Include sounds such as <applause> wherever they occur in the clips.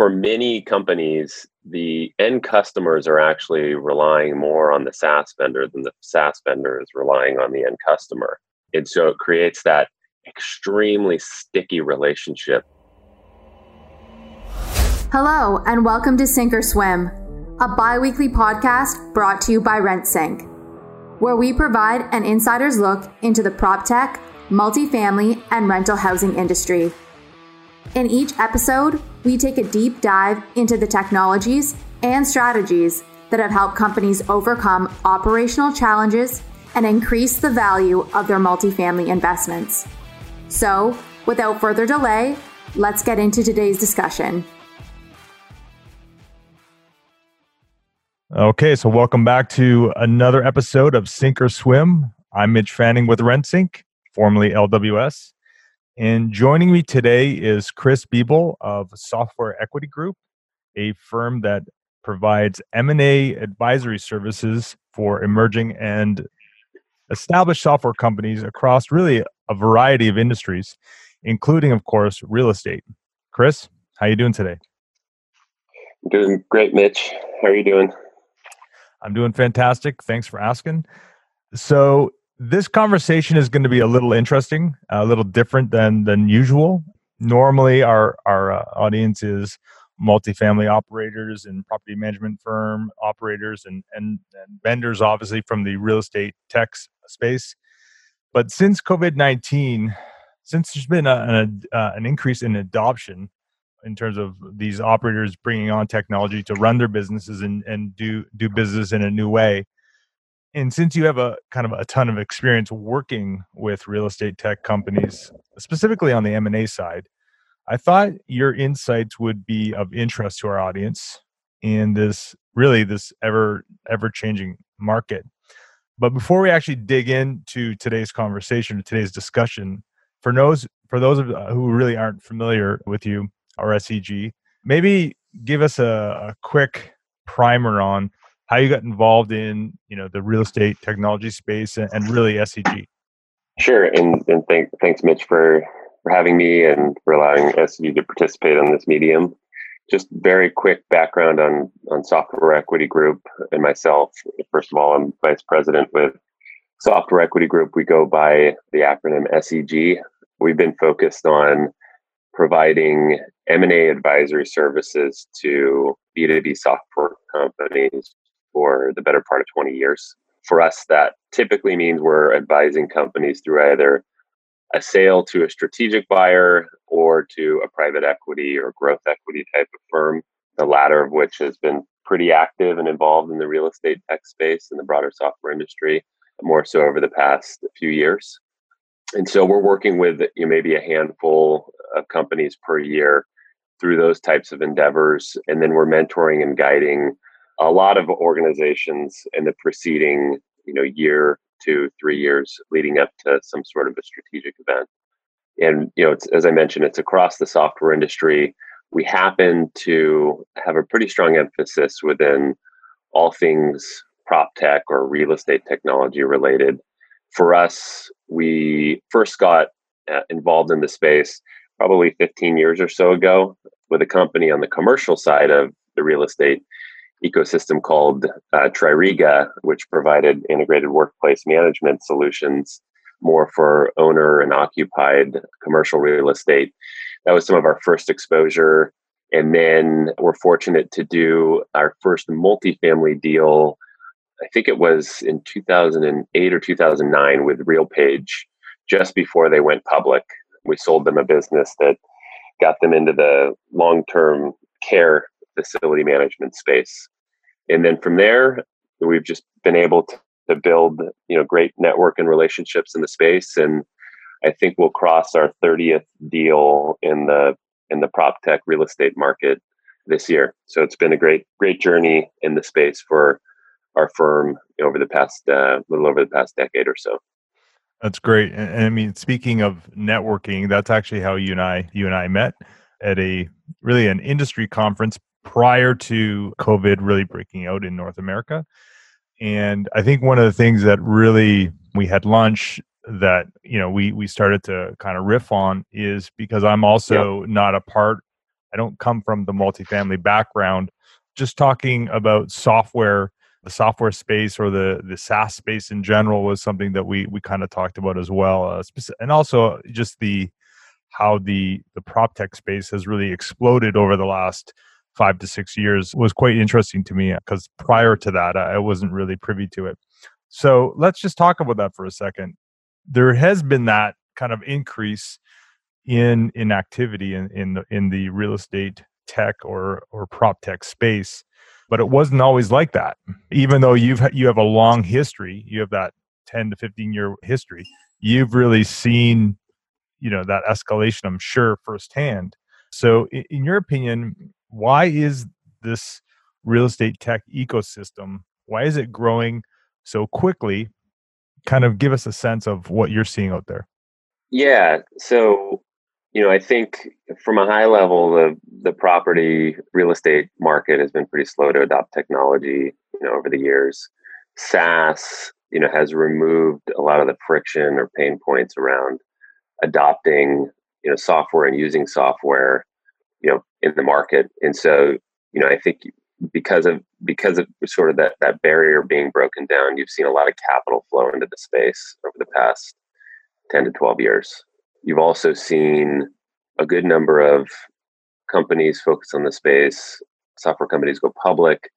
for many companies, the end customers are actually relying more on the SaaS vendor than the SaaS vendor is relying on the end customer. And so it creates that extremely sticky relationship. Hello, and welcome to Sink or Swim, a bi weekly podcast brought to you by RentSync, where we provide an insider's look into the prop tech, multifamily, and rental housing industry. In each episode, we take a deep dive into the technologies and strategies that have helped companies overcome operational challenges and increase the value of their multifamily investments. So, without further delay, let's get into today's discussion. Okay, so welcome back to another episode of Sink or Swim. I'm Mitch Fanning with RentSync, formerly LWS. And joining me today is Chris Biebel of Software Equity Group, a firm that provides M&A advisory services for emerging and established software companies across really a variety of industries, including, of course, real estate. Chris, how are you doing today? I'm Doing great, Mitch. How are you doing? I'm doing fantastic. Thanks for asking. So, this conversation is going to be a little interesting, a little different than than usual. Normally, our our uh, audience is multifamily operators and property management firm operators and, and, and vendors, obviously from the real estate tech space. But since COVID nineteen, since there's been a, an, uh, an increase in adoption in terms of these operators bringing on technology to run their businesses and, and do do business in a new way, and since you have a kind of a ton of experience working with real estate tech companies specifically on the m&a side i thought your insights would be of interest to our audience in this really this ever ever changing market. But before we actually dig into today's conversation today's discussion for those for those of uh, who really aren't familiar with you or seg maybe give us a, a quick primer on how you got involved in you know the real estate technology space and, and really SEG. Sure, and and thank, thanks Mitch for for having me and for allowing SEG to participate on this medium. Just very quick background on on Software Equity Group and myself. First of all, I'm vice president with Software Equity Group. We go by the acronym SEG. We've been focused on providing M&A advisory services to B2B software companies for the better part of 20 years. For us, that typically means we're advising companies through either a sale to a strategic buyer or to a private equity or growth equity type of firm, the latter of which has been pretty active and involved in the real estate tech space and the broader software industry, more so over the past few years. And so we're working with you know, maybe a handful of companies per year through those types of endeavors. And then we're mentoring and guiding a lot of organizations in the preceding you know year two three years leading up to some sort of a strategic event. And you know as i mentioned it's across the software industry. We happen to have a pretty strong emphasis within all things prop tech or real estate technology related. For us we first got uh, involved in the space probably 15 years or so ago with a company on the commercial side of the real estate ecosystem called uh, Tririga, which provided integrated workplace management solutions more for owner and occupied commercial real estate. That was some of our first exposure. And then we're fortunate to do our first multifamily deal. I think it was in 2008 or 2009 with RealPage, just before they went public. We sold them a business that got them into the long term care facility management space. And then from there, we've just been able to, to build, you know, great network and relationships in the space. And I think we'll cross our 30th deal in the in the prop tech real estate market this year. So it's been a great great journey in the space for our firm over the past uh, little over the past decade or so. That's great. And, and I mean, speaking of networking, that's actually how you and I you and I met at a really an industry conference prior to COVID really breaking out in North America. And I think one of the things that really we had lunch that you know we we started to kind of riff on is because I'm also not a part I don't come from the multifamily background. Just talking about software, the software space or the the SaaS space in general was something that we we kind of talked about as well, uh, and also just the how the the prop tech space has really exploded over the last five to six years was quite interesting to me because prior to that I wasn't really privy to it. So let's just talk about that for a second. There has been that kind of increase in in activity in in the, in the real estate tech or or prop tech space but it wasn't always like that even though you've you have a long history you have that 10 to 15 year history you've really seen you know that escalation i'm sure firsthand so in your opinion why is this real estate tech ecosystem why is it growing so quickly kind of give us a sense of what you're seeing out there yeah so you know, I think from a high level, the the property real estate market has been pretty slow to adopt technology. You know, over the years, SaaS, you know, has removed a lot of the friction or pain points around adopting, you know, software and using software, you know, in the market. And so, you know, I think because of because of sort of that that barrier being broken down, you've seen a lot of capital flow into the space over the past ten to twelve years. You've also seen a good number of companies focus on the space, software companies go public,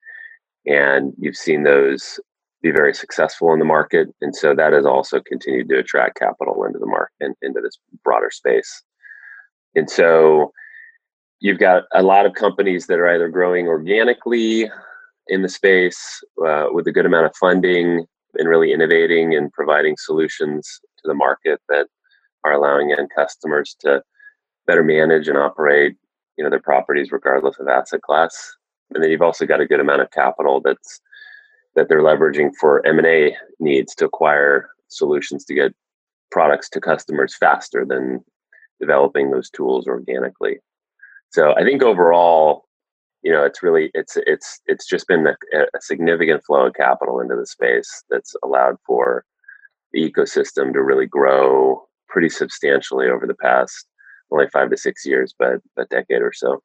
and you've seen those be very successful in the market. And so that has also continued to attract capital into the market into this broader space. And so you've got a lot of companies that are either growing organically in the space uh, with a good amount of funding and really innovating and providing solutions to the market that are allowing end customers to better manage and operate you know their properties regardless of asset class. And then you've also got a good amount of capital that's that they're leveraging for m&a needs to acquire solutions to get products to customers faster than developing those tools organically so i think overall you know it's really it's it's it's just been a, a significant flow of capital into the space that's allowed for the ecosystem to really grow pretty substantially over the past only five to six years, but a decade or so.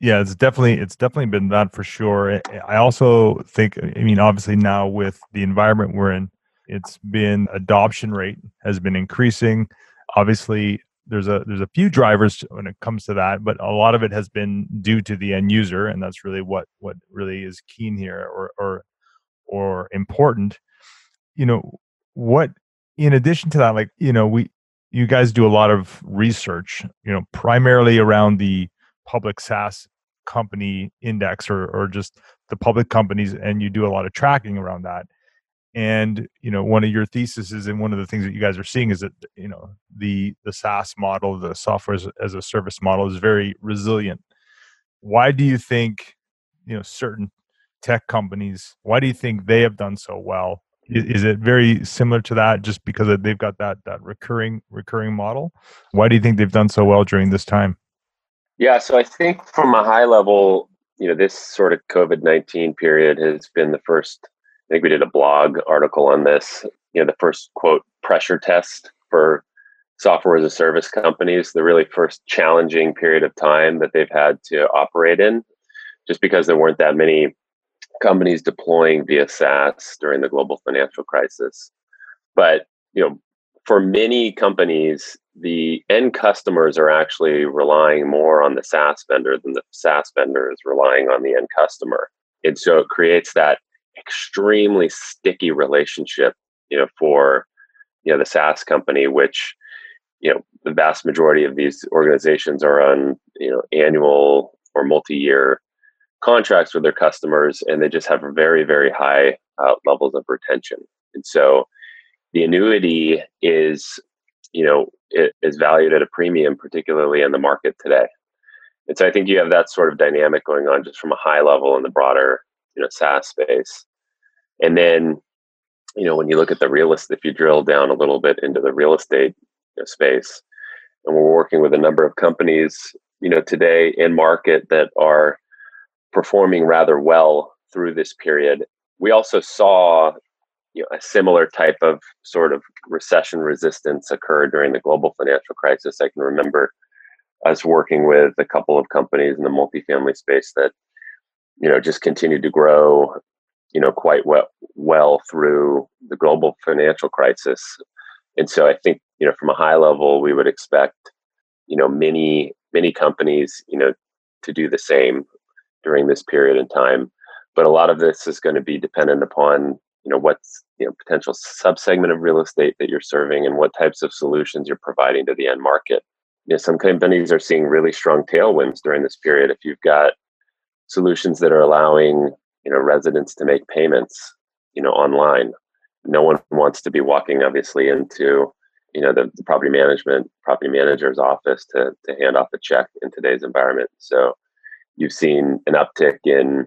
Yeah, it's definitely it's definitely been that for sure. I also think, I mean, obviously now with the environment we're in, it's been adoption rate has been increasing. Obviously, there's a there's a few drivers when it comes to that, but a lot of it has been due to the end user, and that's really what what really is keen here or or or important. You know, what in addition to that, like, you know, we, you guys do a lot of research, you know, primarily around the public SaaS company index or, or just the public companies, and you do a lot of tracking around that. And you know, one of your theses and one of the things that you guys are seeing is that you know the the SaaS model, the software as, as a service model, is very resilient. Why do you think you know certain tech companies? Why do you think they have done so well is it very similar to that just because they've got that that recurring recurring model why do you think they've done so well during this time yeah so i think from a high level you know this sort of covid-19 period has been the first i think we did a blog article on this you know the first quote pressure test for software as a service companies the really first challenging period of time that they've had to operate in just because there weren't that many companies deploying via SaaS during the global financial crisis. But you know, for many companies, the end customers are actually relying more on the SaaS vendor than the SaaS vendor is relying on the end customer. And so it creates that extremely sticky relationship, you know, for you know the SaaS company, which you know the vast majority of these organizations are on you know annual or multi-year contracts with their customers and they just have very very high uh, levels of retention. And so the annuity is you know it is valued at a premium particularly in the market today. And so i think you have that sort of dynamic going on just from a high level in the broader you know saas space and then you know when you look at the real estate if you drill down a little bit into the real estate you know, space and we're working with a number of companies you know today in market that are performing rather well through this period. We also saw you know, a similar type of sort of recession resistance occur during the global financial crisis. I can remember us working with a couple of companies in the multifamily space that you know just continued to grow you know quite well well through the global financial crisis. And so i think you know from a high level we would expect you know many many companies you know to do the same during this period in time. But a lot of this is going to be dependent upon you know what's you know potential subsegment of real estate that you're serving and what types of solutions you're providing to the end market. You know some companies are seeing really strong tailwinds during this period. If you've got solutions that are allowing you know residents to make payments you know online no one wants to be walking obviously into you know the, the property management property manager's office to to hand off a check in today's environment so you've seen an uptick in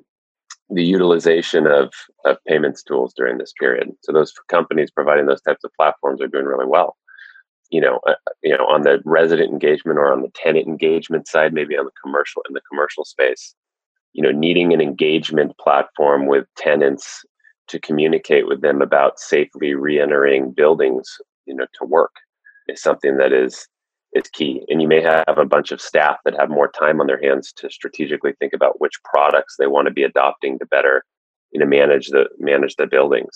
the utilization of, of payments tools during this period. So those companies providing those types of platforms are doing really well. You know, uh, you know, on the resident engagement or on the tenant engagement side, maybe on the commercial in the commercial space, you know, needing an engagement platform with tenants to communicate with them about safely re-entering buildings, you know, to work is something that is is key. And you may have a bunch of staff that have more time on their hands to strategically think about which products they want to be adopting to better, you know, manage the manage the buildings.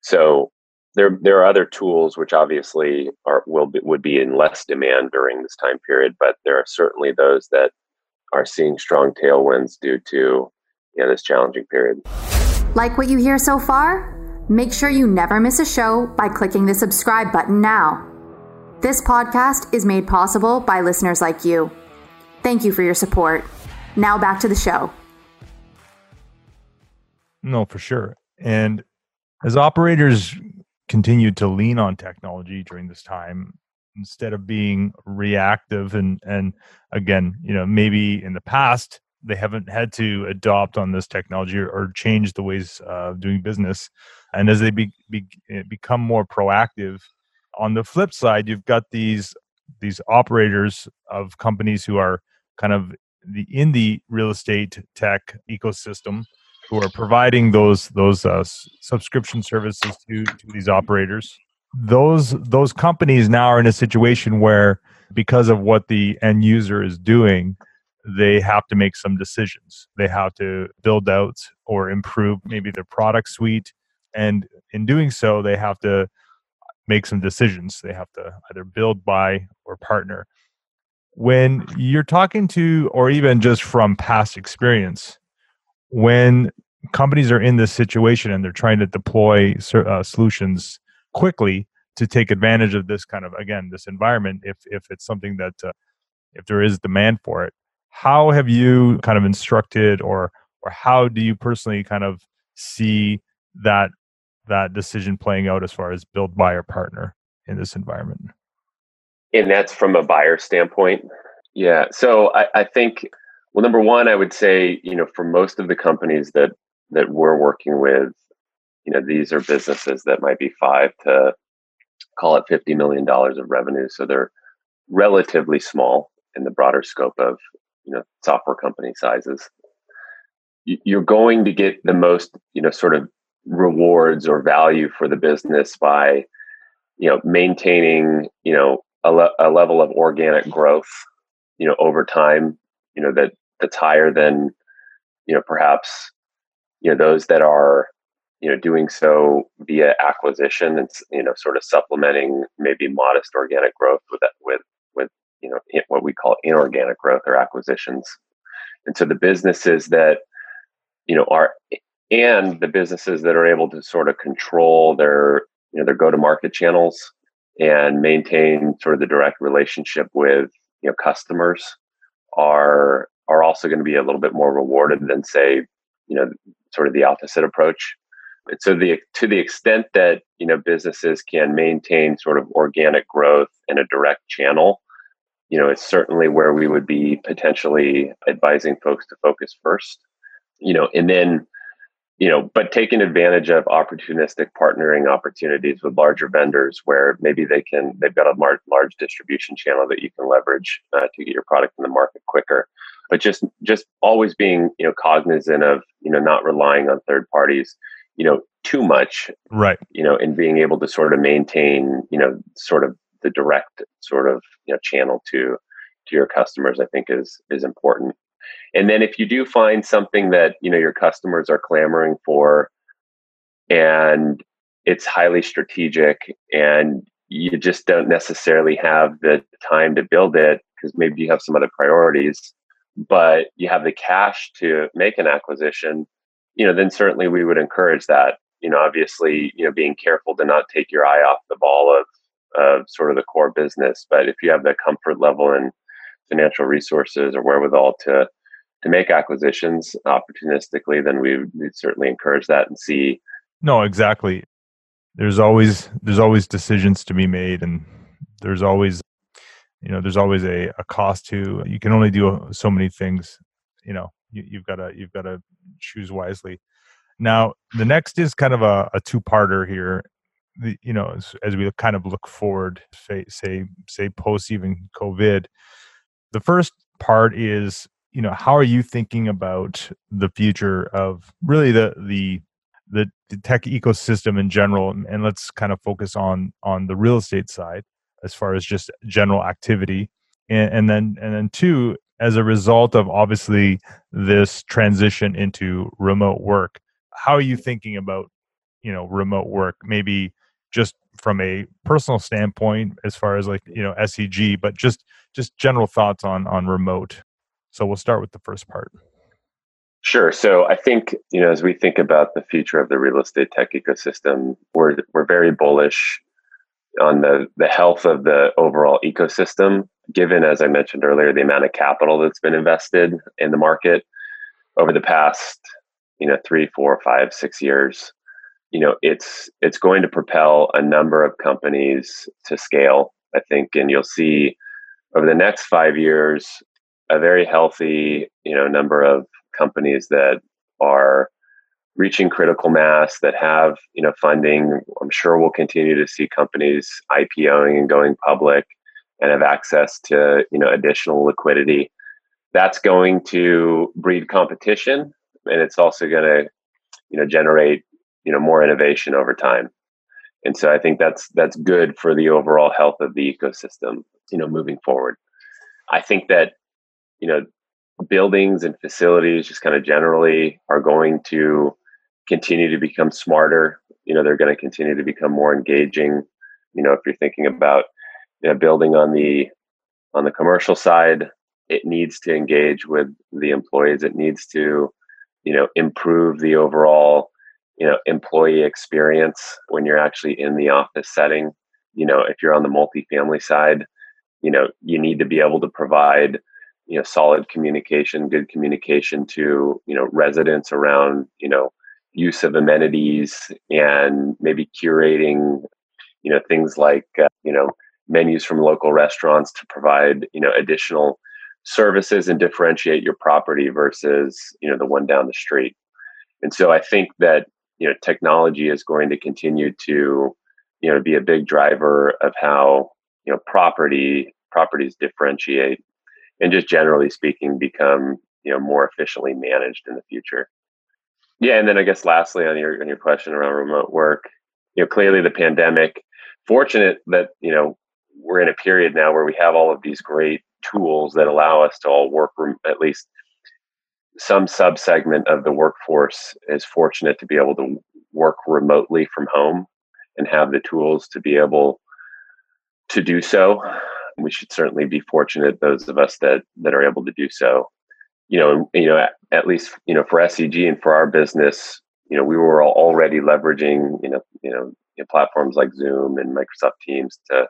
So there there are other tools which obviously are will be, would be in less demand during this time period, but there are certainly those that are seeing strong tailwinds due to you know, this challenging period. Like what you hear so far? Make sure you never miss a show by clicking the subscribe button now. This podcast is made possible by listeners like you. Thank you for your support. Now back to the show. No, for sure. And as operators continue to lean on technology during this time, instead of being reactive and and again, you know, maybe in the past they haven't had to adopt on this technology or, or change the ways of doing business. And as they be, be, become more proactive on the flip side, you've got these these operators of companies who are kind of the in the real estate tech ecosystem who are providing those those uh, subscription services to, to these operators those those companies now are in a situation where because of what the end user is doing they have to make some decisions they have to build out or improve maybe their product suite and in doing so they have to make some decisions. They have to either build, buy, or partner. When you're talking to, or even just from past experience, when companies are in this situation and they're trying to deploy uh, solutions quickly to take advantage of this kind of again this environment if if it's something that uh, if there is demand for it. How have you kind of instructed or or how do you personally kind of see that that decision playing out as far as build buyer partner in this environment? And that's from a buyer standpoint? Yeah so I, I think well number one i would say you know for most of the companies that that we're working with you know these are businesses that might be five to call it 50 million dollars of revenue so they're relatively small in the broader scope of you know software company sizes. You're going to get the most you know sort of rewards or value for the business by you know maintaining you know a, le- a level of organic growth you know over time you know that that's higher than you know perhaps you know those that are you know doing so via acquisition and you know sort of supplementing maybe modest organic growth with that with with you know what we call inorganic growth or acquisitions. And so the businesses that you know are and the businesses that are able to sort of control their you know their go to market channels and maintain sort of the direct relationship with you know customers are are also going to be a little bit more rewarded than say you know sort of the opposite approach so the to the extent that you know businesses can maintain sort of organic growth in a direct channel you know it's certainly where we would be potentially advising folks to focus first you know and then you know, but taking advantage of opportunistic partnering opportunities with larger vendors where maybe they can, they've got a large, large distribution channel that you can leverage uh, to get your product in the market quicker. But just, just always being, you know, cognizant of, you know, not relying on third parties, you know, too much. Right. You know, and being able to sort of maintain, you know, sort of the direct sort of, you know, channel to, to your customers i think is is important and then if you do find something that you know your customers are clamoring for and it's highly strategic and you just don't necessarily have the time to build it because maybe you have some other priorities but you have the cash to make an acquisition you know then certainly we would encourage that you know obviously you know being careful to not take your eye off the ball of of sort of the core business. But if you have the comfort level and financial resources or wherewithal to to make acquisitions opportunistically then we would certainly encourage that and see. No exactly. There's always there's always decisions to be made and there's always you know there's always a, a cost to you can only do so many things you know you, you've got to you've got to choose wisely. Now the next is kind of a, a two-parter here. The, you know as, as, we kind of look forward say say say post even covid the first part is you know how are you thinking about the future of really the the the, the tech ecosystem in general? And let's kind of focus on on the real estate side as far as just general activity. And, and then and then two as a result of obviously this transition into remote work. How are you thinking about you know remote work? Maybe just from a personal standpoint as far as like you know seg but just just general thoughts on on remote. So we'll start with the first part. Sure. So I think, you know, as we think about the future of the real estate tech ecosystem, we're we're very bullish on the the health of the overall ecosystem, given as I mentioned earlier, the amount of capital that's been invested in the market over the past, you know, three, four, five, six years. You know, it's it's going to propel a number of companies to scale, I think, and you'll see over the next five years a very healthy, you know, number of companies that are reaching critical mass that have you know funding i'm sure we'll continue to see companies ipoing and going public and have access to you know additional liquidity. That's going to breed competition and it's also going to you know generate you know more innovation over time. And so i think that's that's good for the overall health of the ecosystem you know moving forward. I think that you know buildings and facilities just kind of generally are going to continue to become smarter. You know they're going to continue to become more engaging. You know if you're thinking about you know, building on the on the commercial side it needs to engage with the employees. It needs to you know improve the overall you know employee experience when you're actually in the office setting. You know if you're on the multifamily side you know you need to be able to provide you know solid communication good communication to you know residents around you know use of amenities and maybe curating you know things like uh, you know menus from local restaurants to provide you know additional services and differentiate your property versus you know the one down the street. And so i think that you know technology is going to continue to you know be a big driver of how you know property properties differentiate and just generally speaking become you know more efficiently managed in the future. Yeah and then i guess lastly on your on your question around remote work you know clearly the pandemic fortunate that you know we're in a period now where we have all of these great tools that allow us to all work rem- at least some subsegment of the workforce is fortunate to be able to work remotely from home and have the tools to be able to do so. We should certainly be fortunate those of us that that are able to do so. You know you know at, at least you know for SEG and for our business you know we were already leveraging you know you know platforms like Zoom and Microsoft Teams to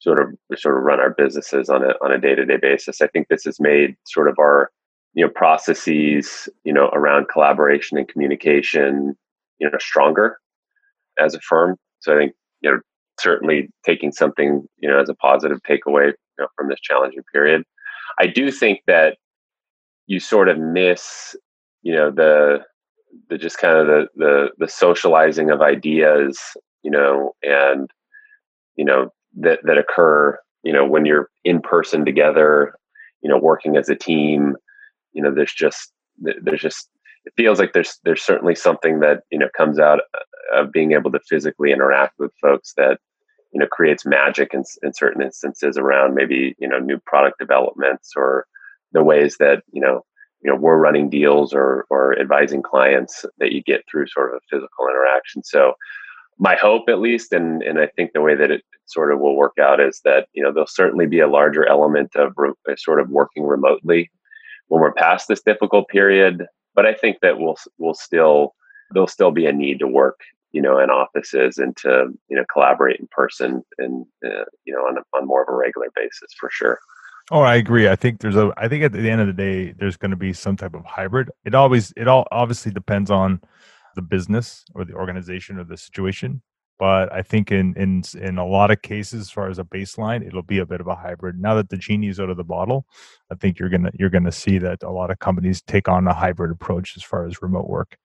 sort of sort of run our businesses on a on a day-to-day basis i think this has made sort of our you know processes you know around collaboration and communication you know stronger as a firm so i think you know certainly taking something you know as a positive takeaway you know, from this challenging period. I do think that you sort of miss you know the the just kind of the the the socializing of ideas you know and you know that that occur you know when you're in person together you know working as a team you know there's just there's just it feels like there's there's certainly something that you know comes out uh, of being able to physically interact with folks that you know creates magic in, in certain instances around maybe you know new product developments or the ways that you know you know we're running deals or or advising clients that you get through sort of a physical interaction. So my hope at least and and i think the way that it sort of will work out is that you know there'll certainly be a larger element of re- sort of working remotely when we're past this difficult period but i think that we'll we'll still there'll still be a need to work you know in offices and to you know collaborate in person and uh, you know on, on more of a regular basis for sure Oh, I agree. I think there's a. I think at the end of the day, there's going to be some type of hybrid. It always, it all obviously depends on the business or the organization or the situation. But I think in in in a lot of cases, as far as a baseline, it'll be a bit of a hybrid. Now that the genie's out of the bottle, I think you're gonna you're gonna see that a lot of companies take on a hybrid approach as far as remote work.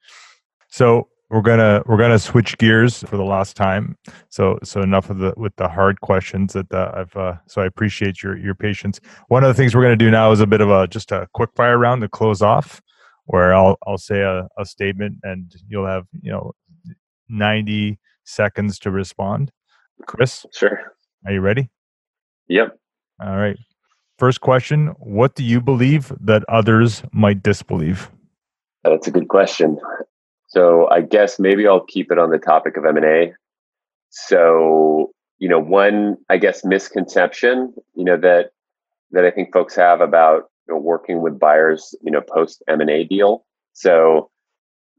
So we're gonna we're gonna switch gears for the last time. So so enough of the with the hard questions that uh, I've. Uh, so I appreciate your your patience. One of the things we're gonna do now is a bit of a just a quick fire round to close off, where I'll I'll say a, a statement and you'll have you know ninety seconds to respond. Chris, sure. Are you ready? Yep. All right. First question: What do you believe that others might disbelieve? That's a good question. So I guess maybe I'll keep it on the topic of M&A. So, you know, one I guess misconception, you know, that that I think folks have about working with buyers, you know, post M&A deal. So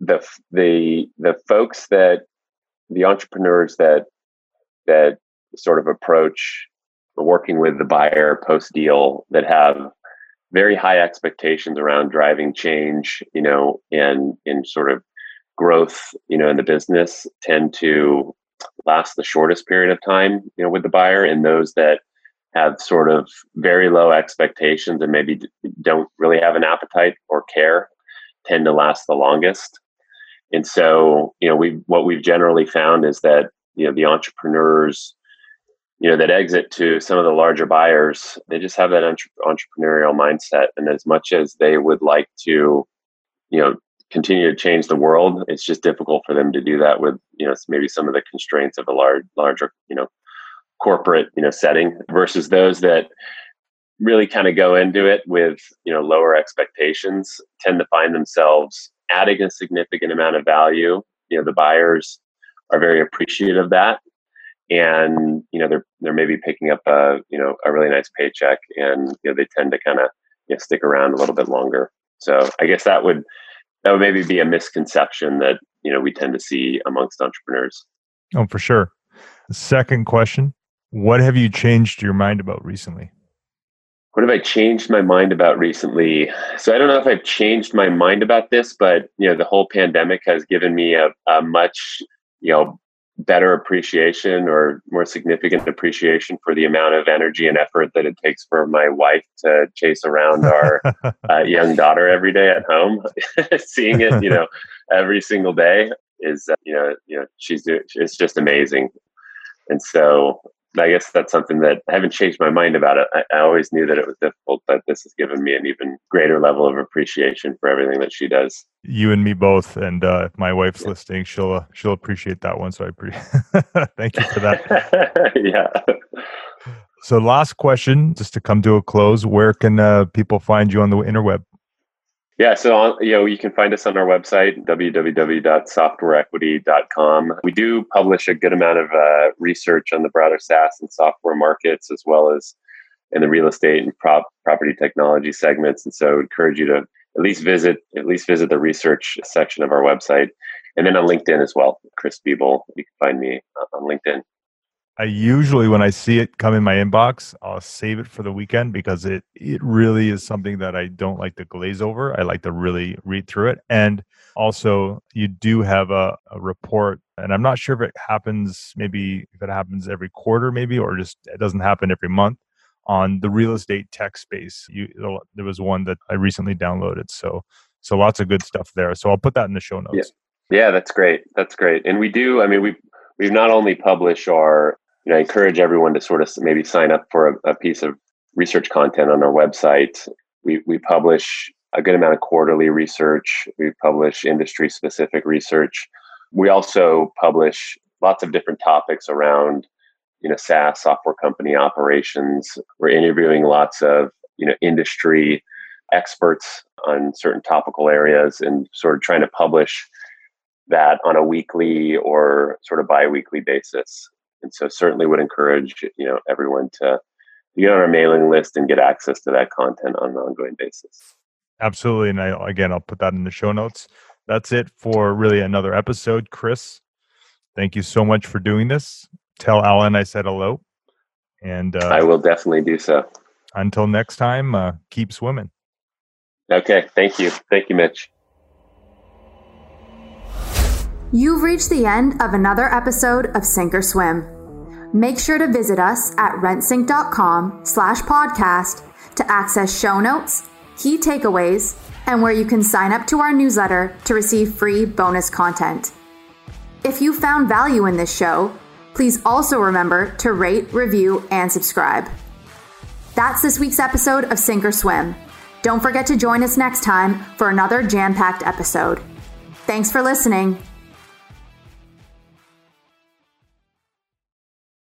the the the folks that the entrepreneurs that that sort of approach working with the buyer post deal that have very high expectations around driving change, you know, and in sort of growth, you know, in the business tend to last the shortest period of time, you know, with the buyer and those that have sort of very low expectations and maybe don't really have an appetite or care tend to last the longest. And so, you know, we what we've generally found is that, you know, the entrepreneurs you know that exit to some of the larger buyers they just have that entre- entrepreneurial mindset and as much as they would like to you know continue to change the world. It's just difficult for them to do that with you know maybe some of the constraints of a large larger you know corporate you know setting versus those that really kind of go into it with you know lower expectations tend to find themselves adding a significant amount of value you know the buyers are very appreciative of that and you know they're they're maybe picking up a you know a really nice paycheck and you know they tend to kind of you know, stick around a little bit longer so i guess that would that would maybe be a misconception that you know we tend to see amongst entrepreneurs. Oh, for sure. Second question: What have you changed your mind about recently? What have I changed my mind about recently? So I don't know if I've changed my mind about this, but you know, the whole pandemic has given me a, a much you know better appreciation or more significant appreciation for the amount of energy and effort that it takes for my wife to chase around our <laughs> uh, young daughter every day at home. <laughs> Seeing it, you know, every single day is, uh, you know, you know, she's it's just amazing. And so I guess that's something that I haven't changed my mind about it. I, I, always knew that it was difficult, but this has given me an even greater level of appreciation for everything that she does. You and me both. And uh, if my wife's yeah. listening, she'll uh, she'll appreciate that one. So I appreciate. <laughs> Thank you for that. <laughs> yeah. So last question, just to come to a close, where can uh, people find you on the interweb? Yeah, so on, you know you can find us on our website www.softwareequity.com. We do publish a good amount of uh, research on the broader SaaS and software markets, as well as in the real estate and prop, property technology segments. And so, I encourage you to at least visit at least visit the research section of our website, and then on LinkedIn as well. Chris Biebel, you can find me on LinkedIn. I usually, when I see it come in my inbox, I'll save it for the weekend because it it really is something that I don't like to glaze over. I like to really read through it. And also, you do have a, a report, and I'm not sure if it happens. Maybe if it happens every quarter, maybe, or just it doesn't happen every month on the real estate tech space. You, there was one that I recently downloaded. So so lots of good stuff there. So I'll put that in the show notes. Yeah, yeah that's great. That's great. And we do. I mean, we we've not only published our you know, I encourage everyone to sort of maybe sign up for a, a piece of research content on our website. We, we publish a good amount of quarterly research. We publish industry specific research. We also publish lots of different topics around you know SaaS software company operations. We're interviewing lots of you know industry experts on certain topical areas and sort of trying to publish that on a weekly or sort of bi-weekly basis. And so certainly would encourage you know everyone to get on our mailing list and get access to that content on an ongoing basis. Absolutely. And I, again, I'll put that in the show notes. That's it for really another episode. Chris, thank you so much for doing this. Tell Alan I said hello. And uh, I will definitely do so. Until next time, uh, keep swimming. Okay. Thank you. Thank you, Mitch. You've reached the end of another episode of Sink or Swim. Make sure to visit us at rentsync.com slash podcast to access show notes, key takeaways, and where you can sign up to our newsletter to receive free bonus content. If you found value in this show, please also remember to rate, review, and subscribe. That's this week's episode of Sink or Swim. Don't forget to join us next time for another jam packed episode. Thanks for listening